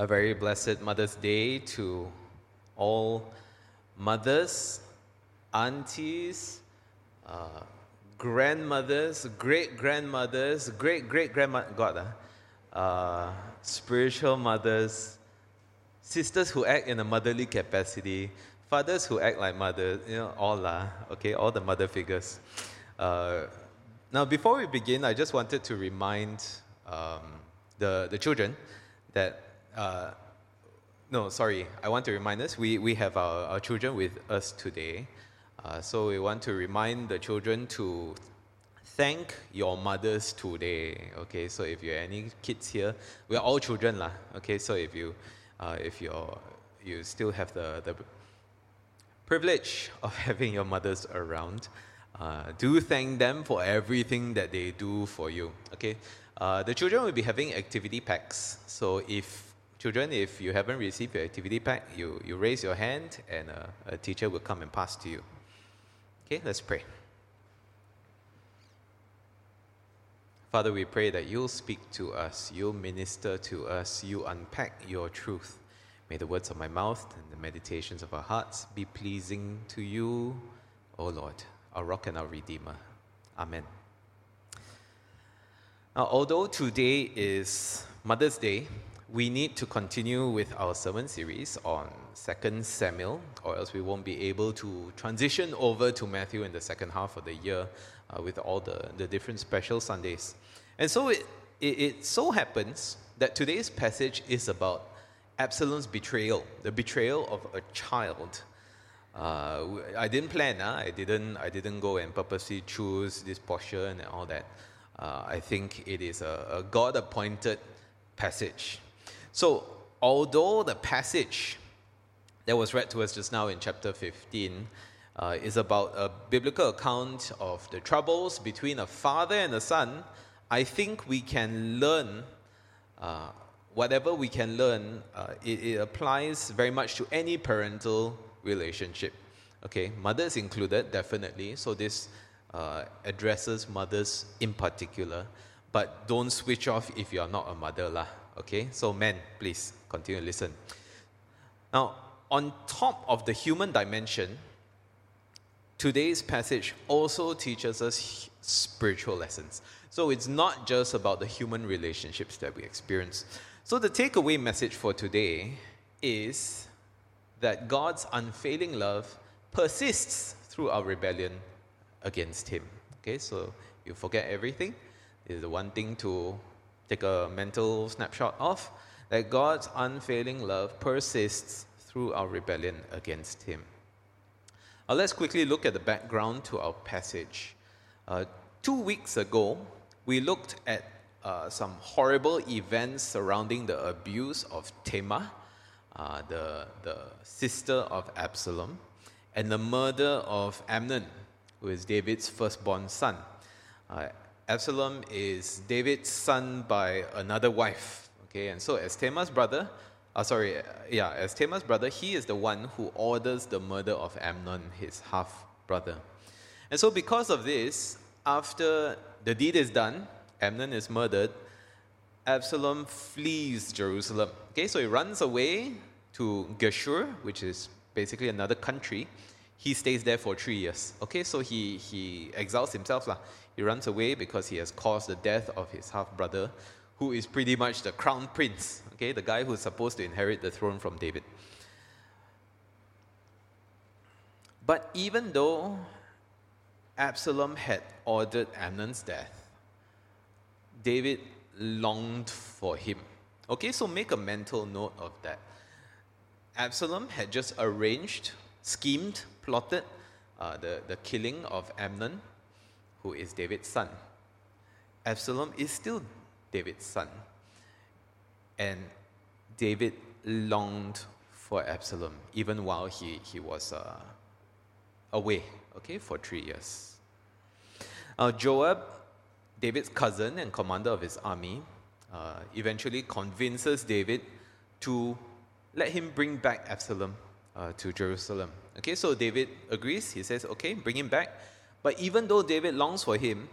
A very blessed Mother's Day to all mothers, aunties, uh, grandmothers, great grandmothers, great great grandmother, God, uh, uh, spiritual mothers, sisters who act in a motherly capacity, fathers who act like mothers, you know, all lah, okay, all the mother figures. Uh, now, before we begin, I just wanted to remind um, the, the children that, uh, no, sorry, I want to remind us, we, we have our, our children with us today. Uh, so we want to remind the children to thank your mothers today. Okay, so if you have any kids here, we are all children lah. Okay, so if you, uh, if you're you still have the, the privilege of having your mothers around, uh, do thank them for everything that they do for you. Okay, uh, the children will be having activity packs. So if children, if you haven't received your activity pack, you, you raise your hand and a, a teacher will come and pass to you. Okay, let's pray. Father, we pray that you'll speak to us, you'll minister to us, you unpack your truth. May the words of my mouth and the meditations of our hearts be pleasing to you, O Lord our rock and our redeemer. Amen. Now, although today is Mother's Day, we need to continue with our sermon series on 2nd Samuel, or else we won't be able to transition over to Matthew in the second half of the year uh, with all the, the different special Sundays. And so it, it, it so happens that today's passage is about Absalom's betrayal, the betrayal of a child uh, I didn't plan. Huh? I didn't. I didn't go and purposely choose this portion and all that. Uh, I think it is a, a God-appointed passage. So, although the passage that was read to us just now in chapter 15 uh, is about a biblical account of the troubles between a father and a son, I think we can learn uh, whatever we can learn. Uh, it, it applies very much to any parental relationship. Okay, mothers included, definitely. So this uh, addresses mothers in particular. But don't switch off if you are not a mother. Lah. Okay, so men, please continue to listen. Now, on top of the human dimension, today's passage also teaches us spiritual lessons. So it's not just about the human relationships that we experience. So the takeaway message for today is that God's unfailing love persists through our rebellion against Him. Okay, so you forget everything. Is the one thing to take a mental snapshot of that God's unfailing love persists through our rebellion against Him. Now, let's quickly look at the background to our passage. Uh, two weeks ago, we looked at uh, some horrible events surrounding the abuse of Tamar uh, the, the sister of Absalom, and the murder of Amnon, who is David's firstborn son. Absalom is David's son by another wife. Okay, and so as Tamar's brother, uh, sorry, yeah, as Tamar's brother, he is the one who orders the murder of Amnon, his half brother. And so, because of this, after the deed is done, Amnon is murdered, Absalom flees Jerusalem. Okay, so he runs away to Geshur, which is basically another country. He stays there for three years. Okay, so he, he exiles himself. Lah. He runs away because he has caused the death of his half brother, who is pretty much the crown prince, okay, the guy who's supposed to inherit the throne from David. But even though Absalom had ordered Amnon's death, David longed for him. Okay, so make a mental note of that. Absalom had just arranged, schemed, plotted uh, the, the killing of Amnon, who is David's son. Absalom is still David's son. And David longed for Absalom, even while he, he was uh, away, okay, for three years. Uh, Joab David's cousin and commander of his army, uh, eventually convinces David to let him bring back Absalom uh, to Jerusalem. Okay, so David agrees. He says, okay, bring him back. But even though David longs for him,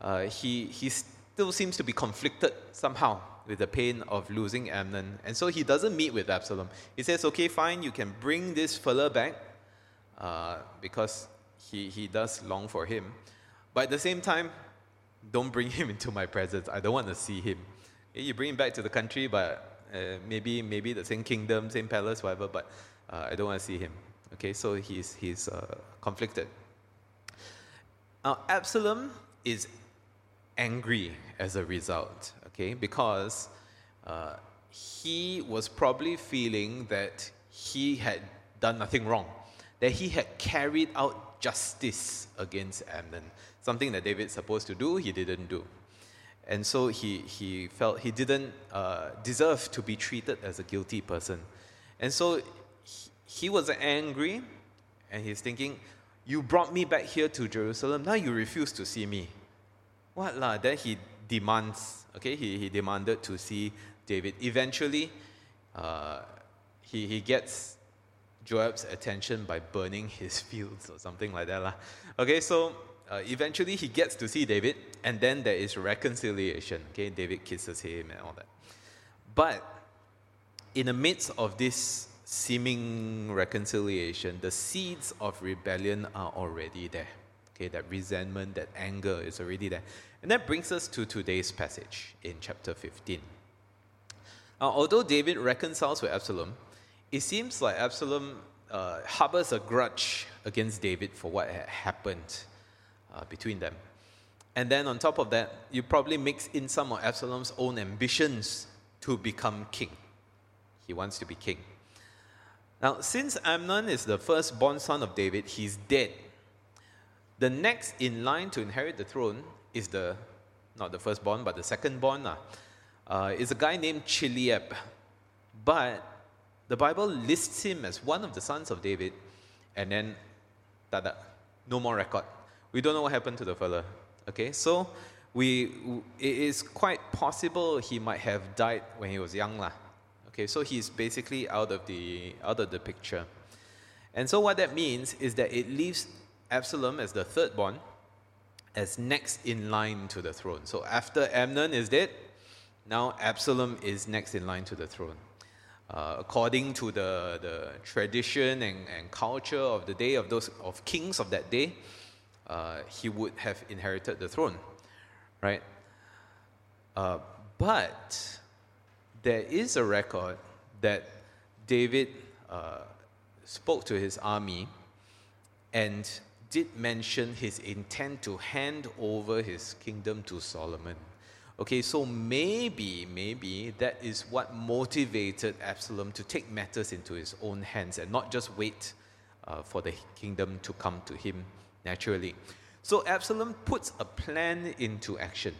uh, he, he still seems to be conflicted somehow. with the pain of losing Amnon. And so he doesn't meet with Absalom. He says, okay, fine, you can bring this fella back uh, because he, he does long for him. But at the same time, don't bring him into my presence. I don't want to see him. You bring him back to the country, but uh, maybe, maybe the same kingdom, same palace, whatever, but uh, I don't want to see him. Okay, so he's, he's uh, conflicted. Now, Absalom is angry as a result, okay, because uh, he was probably feeling that he had done nothing wrong, that he had carried out justice against Amnon. Something that David's supposed to do, he didn't do. And so he, he felt he didn't uh, deserve to be treated as a guilty person. And so he, was angry and he's thinking, You brought me back here to Jerusalem, now you refuse to see me. What lah? Then he demands, okay, he, he demanded to see David. Eventually, uh, he, he gets Joab's attention by burning his fields or something like that. Lah. Okay, so uh, eventually he gets to see David, and then there is reconciliation. Okay, David kisses him and all that. But in the midst of this seeming reconciliation, the seeds of rebellion are already there. Okay, that resentment, that anger is already there. And that brings us to today's passage in chapter 15. Now, although David reconciles with Absalom, it seems like Absalom uh, harbors a grudge against David for what had happened uh, between them. And then on top of that, you probably mix in some of Absalom's own ambitions to become king. He wants to be king. Now, since Amnon is the firstborn son of David, he's dead. The next in line to inherit the throne is the, not the firstborn, but the secondborn, uh, is a guy named Chileab. But the Bible lists him as one of the sons of David, and then, tada, no more record. We don't know what happened to the fella. Okay, so we, it is quite possible he might have died when he was young. Lah. Okay, so he's basically out of, the, out of the picture. And so what that means is that it leaves Absalom as the third born, as next in line to the throne. So after Amnon is dead, now Absalom is next in line to the throne. Uh, according to the, the tradition and, and culture of the day of those of kings of that day, uh, he would have inherited the throne, right? Uh, but there is a record that David uh, spoke to his army and did mention his intent to hand over his kingdom to Solomon. Okay, so maybe, maybe that is what motivated Absalom to take matters into his own hands and not just wait uh, for the kingdom to come to him naturally. So Absalom puts a plan into action.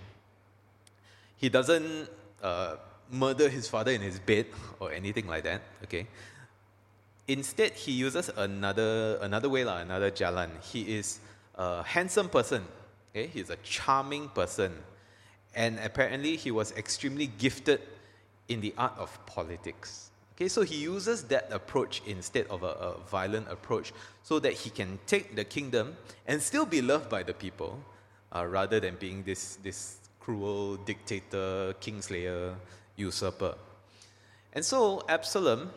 He doesn't uh, murder his father in his bed or anything like that, okay? Instead, he uses another, another way, like another jalan. He is a handsome person. Okay? He's a charming person. And apparently, he was extremely gifted in the art of politics. Okay, so he uses that approach instead of a, a, violent approach so that he can take the kingdom and still be loved by the people uh, rather than being this, this cruel dictator, kingslayer, usurper. And so Absalom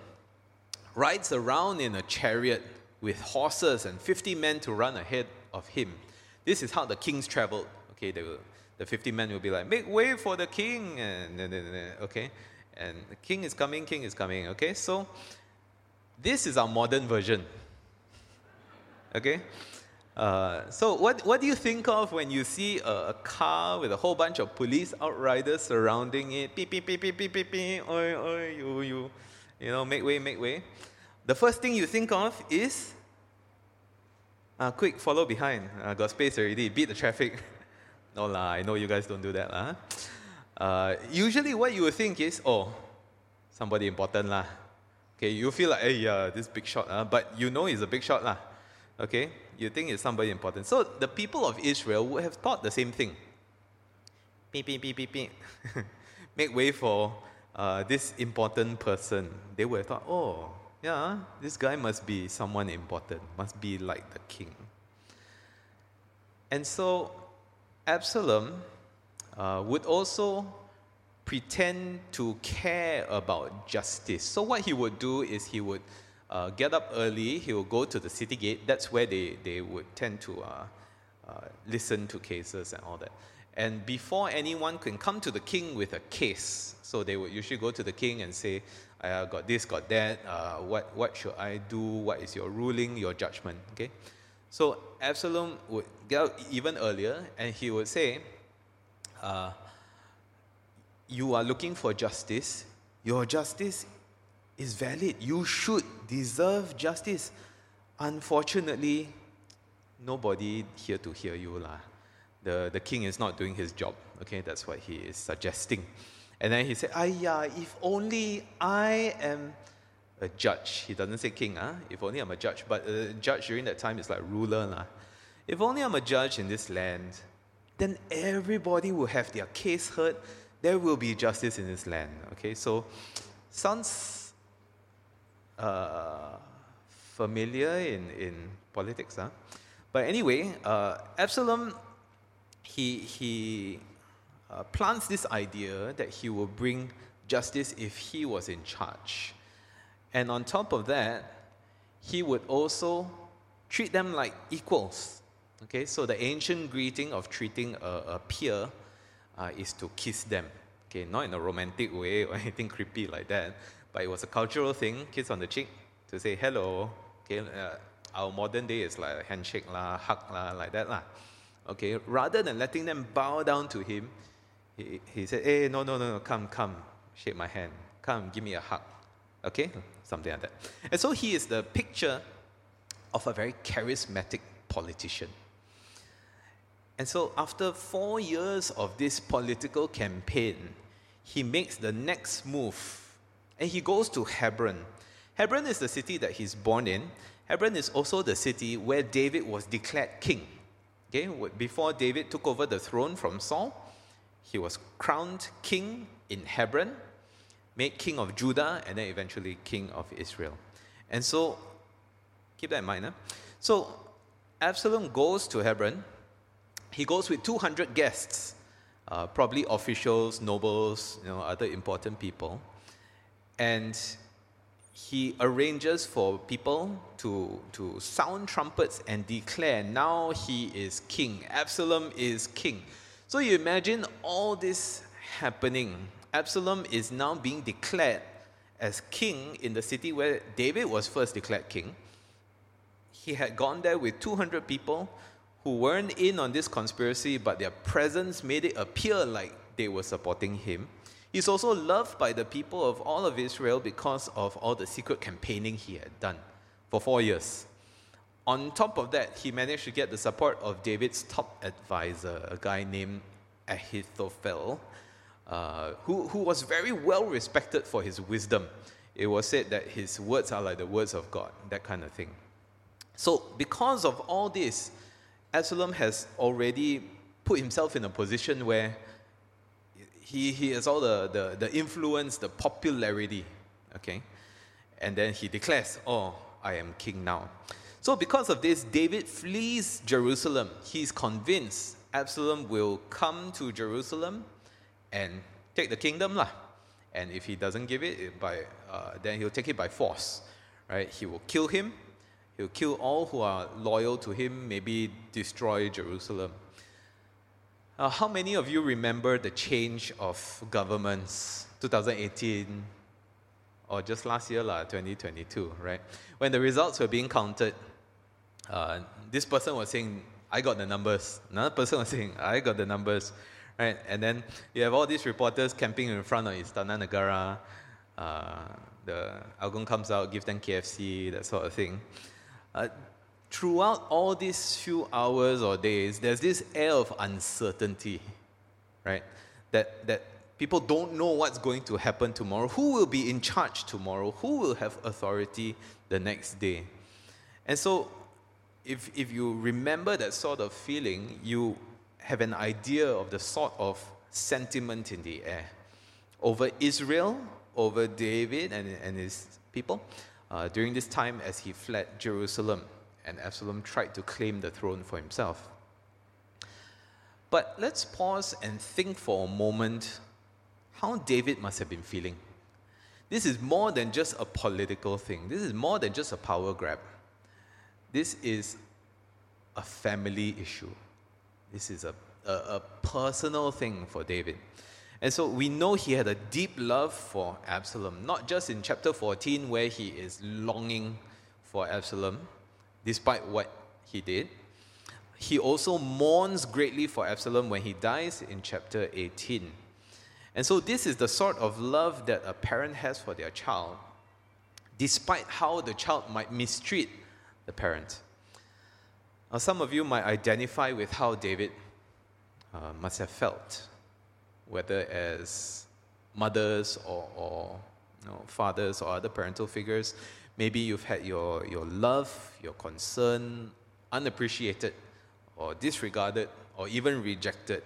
rides around in a chariot with horses and 50 men to run ahead of him. This is how the kings traveled. Okay, will, the 50 men will be like, make way for the king. And, okay, and the king is coming, king is coming. Okay, so this is our modern version. Okay? Uh, so what, what do you think of when you see a, a, car with a whole bunch of police outriders surrounding it? Beep, beep, beep, beep, beep, beep, beep. Oi, oi, you, you. You know, make way, make way. The first thing you think of is, uh, quick, follow behind. Uh, got space already, beat the traffic. no lah, I know you guys don't do that lah. Uh, usually what you would think is, oh, somebody important lah. Okay, you feel like, hey, yeah, this big shot, uh, but you know it's a big shot lah. Okay, you think it's somebody important. So the people of Israel would have thought the same thing. Beep, beep, beep, beep, beep. Make way for uh, this important person, they would have thought, oh, yeah, this guy must be someone important, must be like the king. And so Absalom uh, would also pretend to care about justice. So, what he would do is he would uh, get up early, he would go to the city gate. That's where they, they would tend to uh, uh, listen to cases and all that. And before anyone can come to the king with a case, so they would usually go to the king and say, I got this, got that, uh, what, what should I do, what is your ruling, your judgment, okay? So Absalom would get out even earlier and he would say, uh, You are looking for justice. Your justice is valid. You should deserve justice. Unfortunately, nobody here to hear you. Lah. The, the king is not doing his job. Okay, that's what he is suggesting. And then he said, Ayah, if only I am a judge. He doesn't say king, huh? if only I'm a judge. But a judge during that time is like ruler. Lah. If only I'm a judge in this land, then everybody will have their case heard. There will be justice in this land. Okay, so sounds uh, familiar in, in politics. Huh? But anyway, uh, Absalom, he, he uh, plants this idea that he will bring justice if he was in charge. And on top of that, he would also treat them like equals. Okay, so the ancient greeting of treating a, a peer uh, is to kiss them. Okay, not in a romantic way or anything creepy like that, but it was a cultural thing, kiss on the cheek, to say hello. Okay, uh, our modern day is like a handshake lah, hug lah, like that lah. Okay, rather than letting them bow down to him, he, he said, hey, no, no, no, no, come, come, shake my hand. Come, give me a hug. Okay, something like that. And so he is the picture of a very charismatic politician. And so after four years of this political campaign, he makes the next move and he goes to Hebron. Hebron is the city that he's born in. Hebron is also the city where David was declared king. Okay, before David took over the throne from Saul, he was crowned king in Hebron, made king of Judah, and then eventually king of Israel. And so, keep that in mind. So, Absalom goes to Hebron. He goes with 200 guests, uh, probably officials, nobles, you know, other important people. And he arranges for people to, to sound trumpets and declare, now he is king. Absalom is king. So you imagine all this happening. Absalom is now being declared as king in the city where David was first declared king. He had gone there with 200 people who weren't in on this conspiracy, but their presence made it appear like they were supporting him. He's also loved by the people of all of Israel because of all the secret campaigning he had done for four years. On top of that, he managed to get the support of David's top advisor, a guy named Ahithophel, uh, who, who was very well respected for his wisdom. It was said that his words are like the words of God, that kind of thing. So, because of all this, Absalom has already put himself in a position where he, he has all the, the, the influence, the popularity, okay? And then he declares, Oh, I am king now. So, because of this, David flees Jerusalem. He's convinced Absalom will come to Jerusalem and take the kingdom. Lah. And if he doesn't give it, by, uh, then he'll take it by force. Right? He will kill him. He'll kill all who are loyal to him, maybe destroy Jerusalem. Uh, how many of you remember the change of governments 2018 or just last year, la, 2022, right? When the results were being counted, uh, this person was saying, I got the numbers. Another person was saying, I got the numbers. Right? And then you have all these reporters camping in front of Istana Negara. Uh, the Agung comes out, gives them KFC, that sort of thing. Uh, throughout all these few hours or days, there's this air of uncertainty, right? That, that people don't know what's going to happen tomorrow, who will be in charge tomorrow, who will have authority the next day. And so if, if you remember that sort of feeling, you have an idea of the sort of sentiment in the air over Israel, over David and, and his people uh, during this time as he fled Jerusalem and Absalom tried to claim the throne for himself. But let's pause and think for a moment how David must have been feeling. This is more than just a political thing, this is more than just a power grab. This is a family issue. This is a, a, a personal thing for David. And so we know he had a deep love for Absalom, not just in chapter 14 where he is longing for Absalom, despite what he did. He also mourns greatly for Absalom when he dies in chapter 18. And so, this is the sort of love that a parent has for their child, despite how the child might mistreat the parent. Now, some of you might identify with how David uh, must have felt, whether as mothers or, or you know, fathers or other parental figures. Maybe you've had your, your love, your concern unappreciated or disregarded or even rejected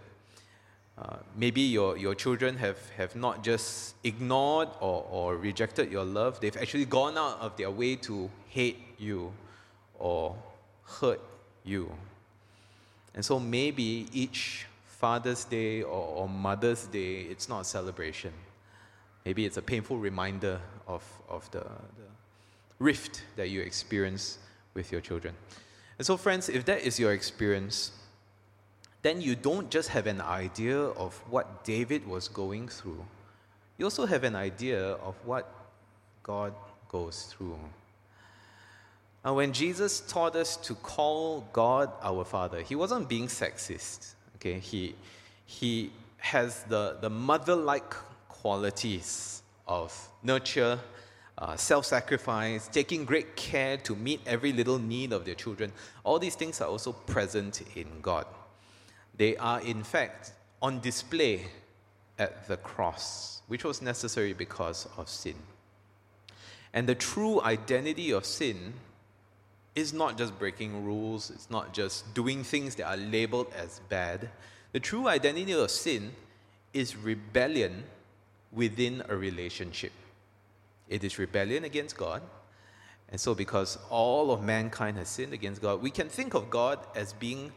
uh, maybe your, your children have, have not just ignored or, or rejected your love, they've actually gone out of their way to hate you or hurt you. And so maybe each Father's Day or, or Mother's Day, it's not a celebration. Maybe it's a painful reminder of, of the, the rift that you experience with your children. And so, friends, if that is your experience, then you don't just have an idea of what David was going through, you also have an idea of what God goes through. And when Jesus taught us to call God our Father, he wasn't being sexist. Okay, he, he has the, the mother like qualities of nurture, uh, self sacrifice, taking great care to meet every little need of their children. All these things are also present in God. They are, in fact, on display at the cross, which was necessary because of sin. And the true identity of sin is not just breaking rules, it's not just doing things that are labeled as bad. The true identity of sin is rebellion within a relationship. It is rebellion against God. And so, because all of mankind has sinned against God, we can think of God as being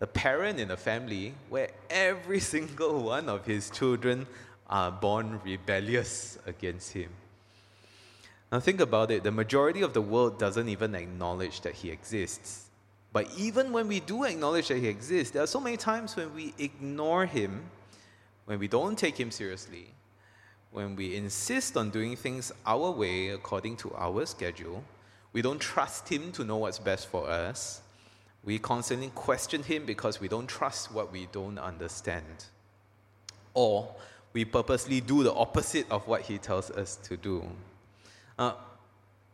a parent in a family where every single one of his children are born rebellious against him. Now, think about it the majority of the world doesn't even acknowledge that he exists. But even when we do acknowledge that he exists, there are so many times when we ignore him, when we don't take him seriously, when we insist on doing things our way according to our schedule, we don't trust him to know what's best for us, we constantly question him because we don't trust what we don't understand. Or we purposely do the opposite of what he tells us to do. Uh,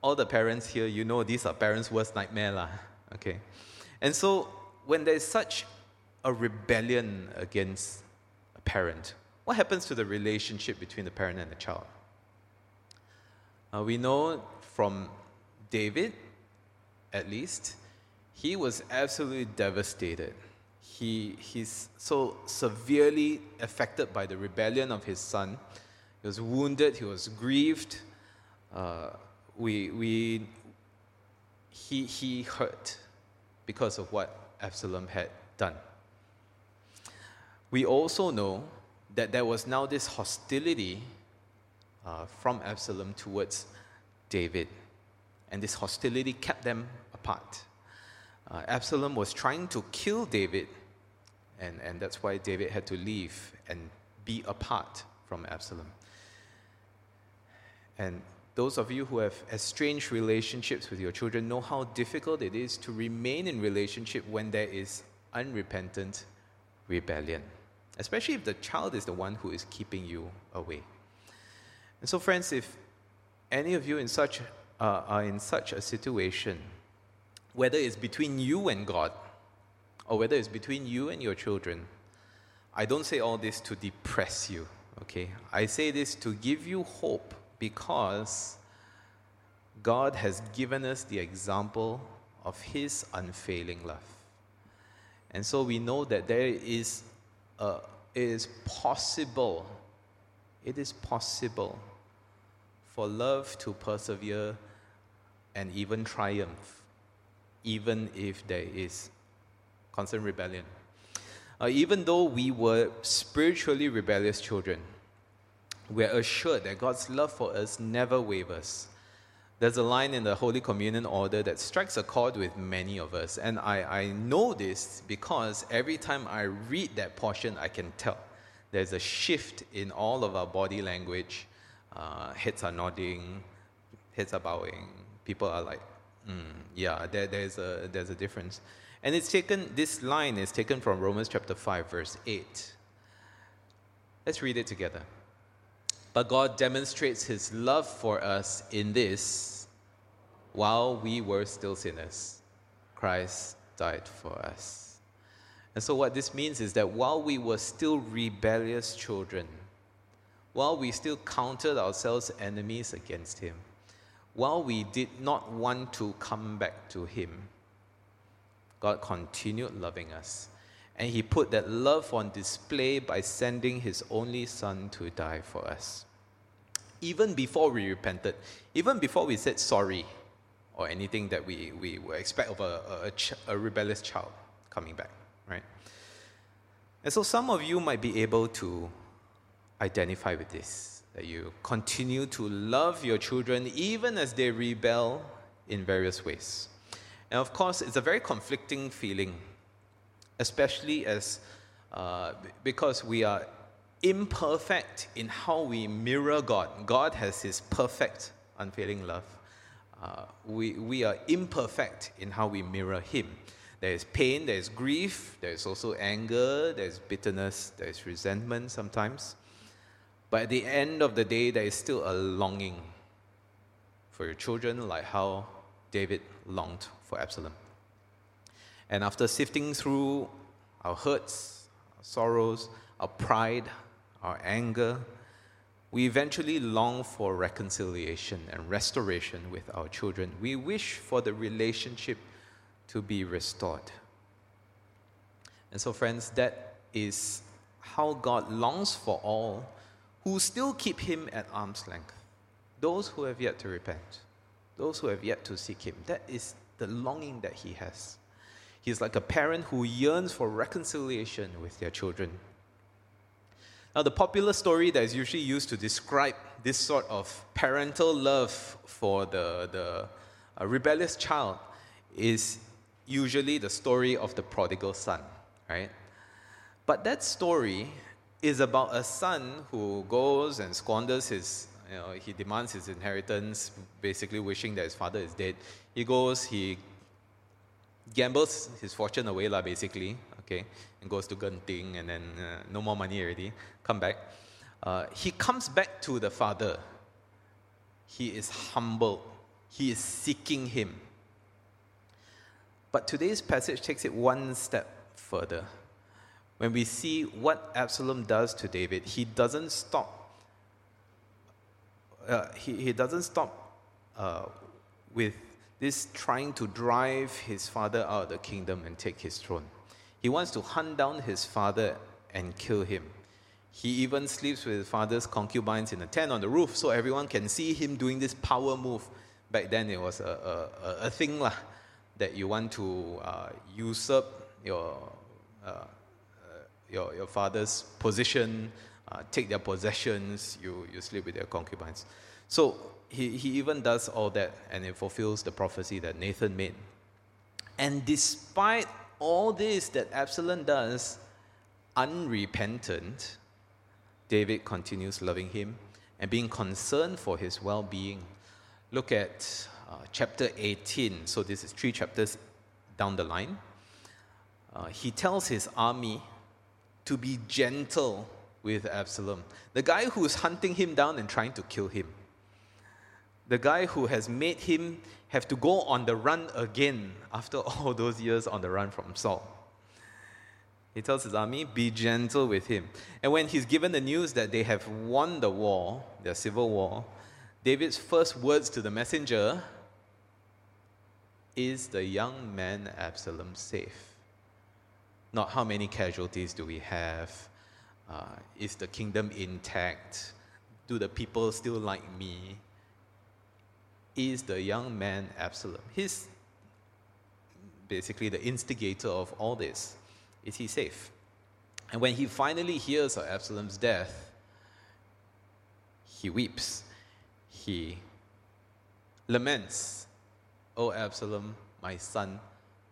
all the parents here, you know, these are parents' worst nightmare. Lah, okay? And so, when there's such a rebellion against a parent, what happens to the relationship between the parent and the child? Uh, we know from David, at least, he was absolutely devastated. He, he's so severely affected by the rebellion of his son. He was wounded, he was grieved. Uh, we, we, he, he hurt because of what Absalom had done. We also know that there was now this hostility uh, from Absalom towards David, and this hostility kept them apart. Uh, Absalom was trying to kill David, and, and that's why David had to leave and be apart from Absalom. And those of you who have estranged relationships with your children know how difficult it is to remain in relationship when there is unrepentant rebellion, especially if the child is the one who is keeping you away. And so, friends, if any of you in such, uh, are in such a situation, whether it's between you and God or whether it's between you and your children, I don't say all this to depress you, okay? I say this to give you hope because God has given us the example of His unfailing love. And so we know that there is, it is possible, it is possible for love to persevere and even triumph even if there is constant rebellion. Uh, even though we were spiritually rebellious children, we're assured that God's love for us never wavers. There's a line in the Holy Communion order that strikes a chord with many of us. And I, I know this because every time I read that portion, I can tell there's a shift in all of our body language. Uh, heads are nodding, heads are bowing. People are like, mm, yeah, there, there's, a, there's a difference. And it's taken, this line is taken from Romans chapter 5, verse 8. Let's read it together. But God demonstrates his love for us in this while we were still sinners, Christ died for us. And so, what this means is that while we were still rebellious children, while we still counted ourselves enemies against him, while we did not want to come back to him, God continued loving us. And he put that love on display by sending his only son to die for us even before we repented, even before we said sorry or anything that we, we would expect of a, a, a rebellious child coming back, right? And so some of you might be able to identify with this, that you continue to love your children even as they rebel in various ways. And of course, it's a very conflicting feeling, especially as uh, because we are imperfect in how we mirror God. God has His perfect, unfailing love. Uh, we, we are imperfect in how we mirror Him. There is pain, there is grief, there is also anger, there is bitterness, there is resentment sometimes. But at the end of the day, there is still a longing for your children, like how David longed for Absalom. And after sifting through our hurts, our sorrows, our pride, our anger, we eventually long for reconciliation and restoration with our children. We wish for the relationship to be restored. And so, friends, that is how God longs for all who still keep Him at arm's length. Those who have yet to repent, those who have yet to seek Him. That is the longing that He has. He's like a parent who yearns for reconciliation with their children. Now, the popular story that is usually used to describe this sort of parental love for the, the uh, rebellious child is usually the story of the prodigal son, right? But that story is about a son who goes and squanders his, you know, he demands his inheritance, basically wishing that his father is dead. He goes, he gambles his fortune away, basically, okay, and goes to Genting, and then uh, no more money already, come back. Uh, he comes back to the Father. He is humble. He is seeking Him. But today's passage takes it one step further. When we see what Absalom does to David, he doesn't stop. Uh, he, he doesn't stop uh, with this trying to drive his father out of the kingdom and take his throne. He wants to hunt down his father and kill him. He even sleeps with his father's concubines in a tent on the roof so everyone can see him doing this power move. Back then, it was a, a, a thing lah, that you want to uh, usurp your, uh, uh, your, your father's position, uh, take their possessions, you, you sleep with their concubines. So he, he even does all that and it fulfills the prophecy that Nathan made. And despite all this that Absalom does, unrepentant, David continues loving him and being concerned for his well being. Look at uh, chapter 18. So, this is three chapters down the line. Uh, he tells his army to be gentle with Absalom, the guy who is hunting him down and trying to kill him the guy who has made him have to go on the run again after all those years on the run from Saul. He tells his army, Be gentle with him. And when he's given the news that they have won the war, their civil war, David's first words to the messenger is the young man Absalom safe? Not how many casualties do we have? Uh, is the kingdom intact? Do the people still like me? Is the young man Absalom. He's basically the instigator of all this. Is he safe? And when he finally hears of Absalom's death, he weeps. He laments, O Absalom, my son,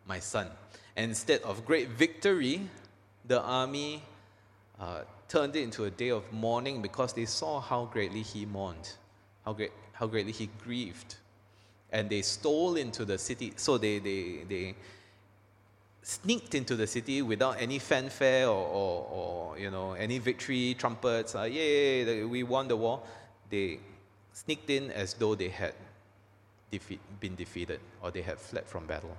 my son. And instead of great victory, the army uh, turned it into a day of mourning because they saw how greatly he mourned, how, great, how greatly he grieved. And they stole into the city. So they, they, they sneaked into the city without any fanfare or, or, or you know, any victory trumpets. Uh, yay, we won the war. They sneaked in as though they had defeat, been defeated or they had fled from battle.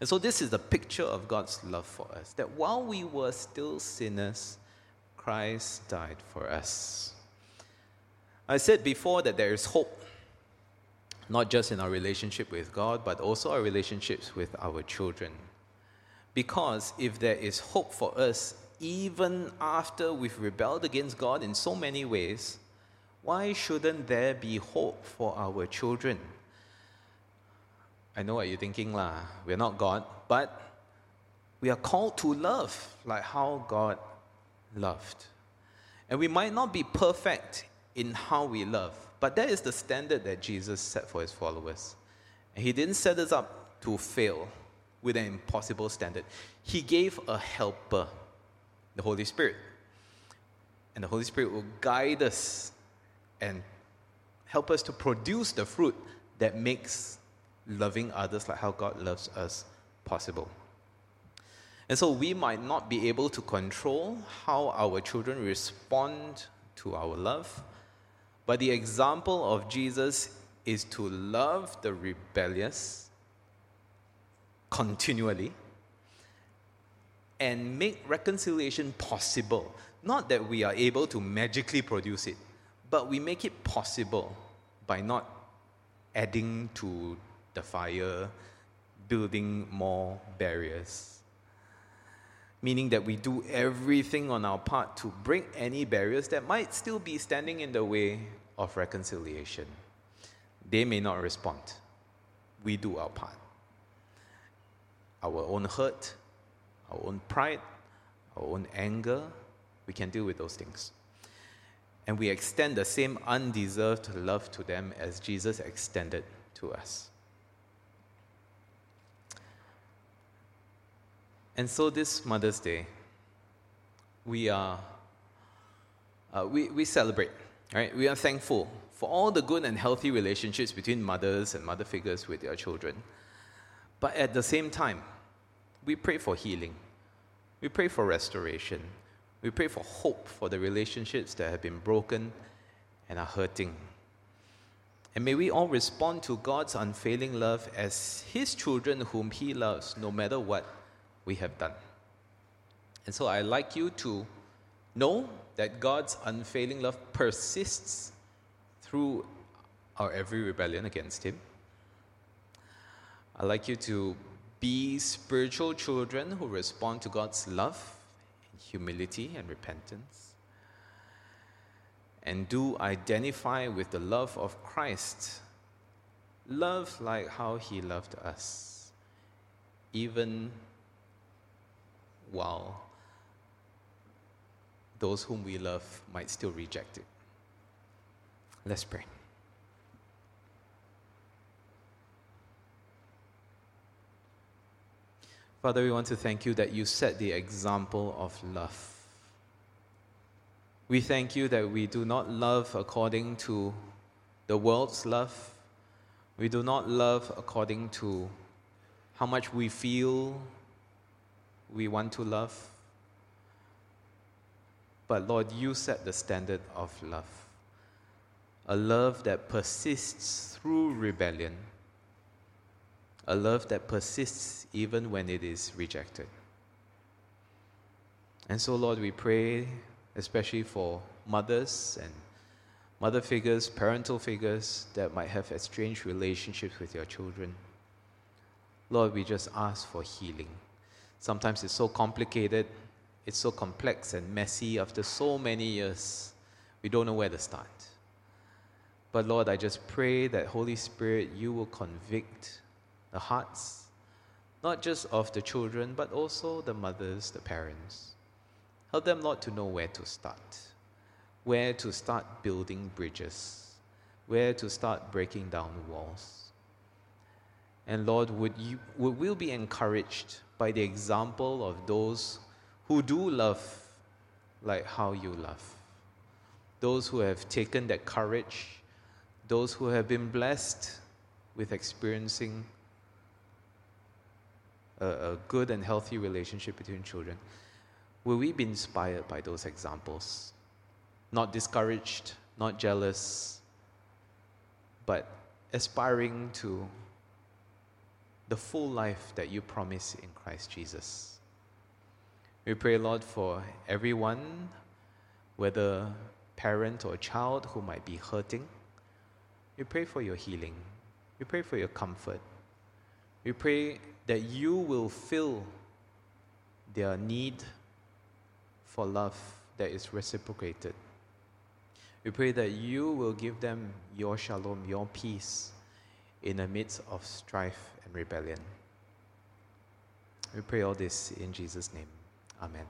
And so, this is the picture of God's love for us that while we were still sinners, Christ died for us. I said before that there is hope, not just in our relationship with God, but also our relationships with our children. Because if there is hope for us, even after we've rebelled against God in so many ways, why shouldn't there be hope for our children? I know what you're thinking, lah. We're not God, but we are called to love like how God loved. And we might not be perfect in how we love, but that is the standard that Jesus set for his followers. And he didn't set us up to fail with an impossible standard. He gave a helper, the Holy Spirit. And the Holy Spirit will guide us and help us to produce the fruit that makes loving others like how God loves us possible. And so we might not be able to control how our children respond to our love, but the example of Jesus is to love the rebellious continually and make reconciliation possible. Not that we are able to magically produce it, but we make it possible by not adding to the fire, building more barriers. Meaning that we do everything on our part to break any barriers that might still be standing in the way of reconciliation. They may not respond. We do our part. Our own hurt, our own pride, our own anger, we can deal with those things. And we extend the same undeserved love to them as Jesus extended to us. And so this Mother's Day, we are uh, we, we celebrate, right? We are thankful for all the good and healthy relationships between mothers and mother figures with their children. But at the same time, we pray for healing. We pray for restoration. We pray for hope for the relationships that have been broken and are hurting. And may we all respond to God's unfailing love as His children whom He loves, no matter what we have done. And so I'd like you to know that God's unfailing love persists through our every rebellion against Him. I'd like you to be spiritual children who respond to God's love in humility and repentance. And do identify with the love of Christ. Love like how He loved us, even while those whom we love might still reject it. Let's pray. Father, we want to thank you that you set the example of love. We thank you that we do not love according to the world's love. We do not love according to how much we feel we want to love. But Lord, you set the standard of love. A love that persists through rebellion. A love that persists even when it is rejected. And so, Lord, we pray especially for mothers and mother figures, parental figures that might have estranged relationships with your children. Lord, we just ask for healing. Sometimes it's so complicated, it's so complex and messy after so many years, we don't know where to start. But Lord, I just pray that Holy Spirit, you will convict the hearts, not just of the children, but also the mothers, the parents. Help them, Lord, to know where to start. where to start building bridges, where to start breaking down walls. And Lord, would, you, would we be encouraged by the example of those who do love like how you love? Those who have taken that courage, those who have been blessed with experiencing a, a good and healthy relationship between children. Will we be inspired by those examples? Not discouraged, not jealous, but aspiring to the full life that you promise in Christ Jesus. We pray, Lord, for everyone, whether parent or child who might be hurting. We pray for your healing. We pray for your comfort. We pray that you will fill their need for love that is reciprocated. We pray that you will give them your shalom, your peace in the midst of strife and rebellion. We pray all this in Jesus' name. Amen.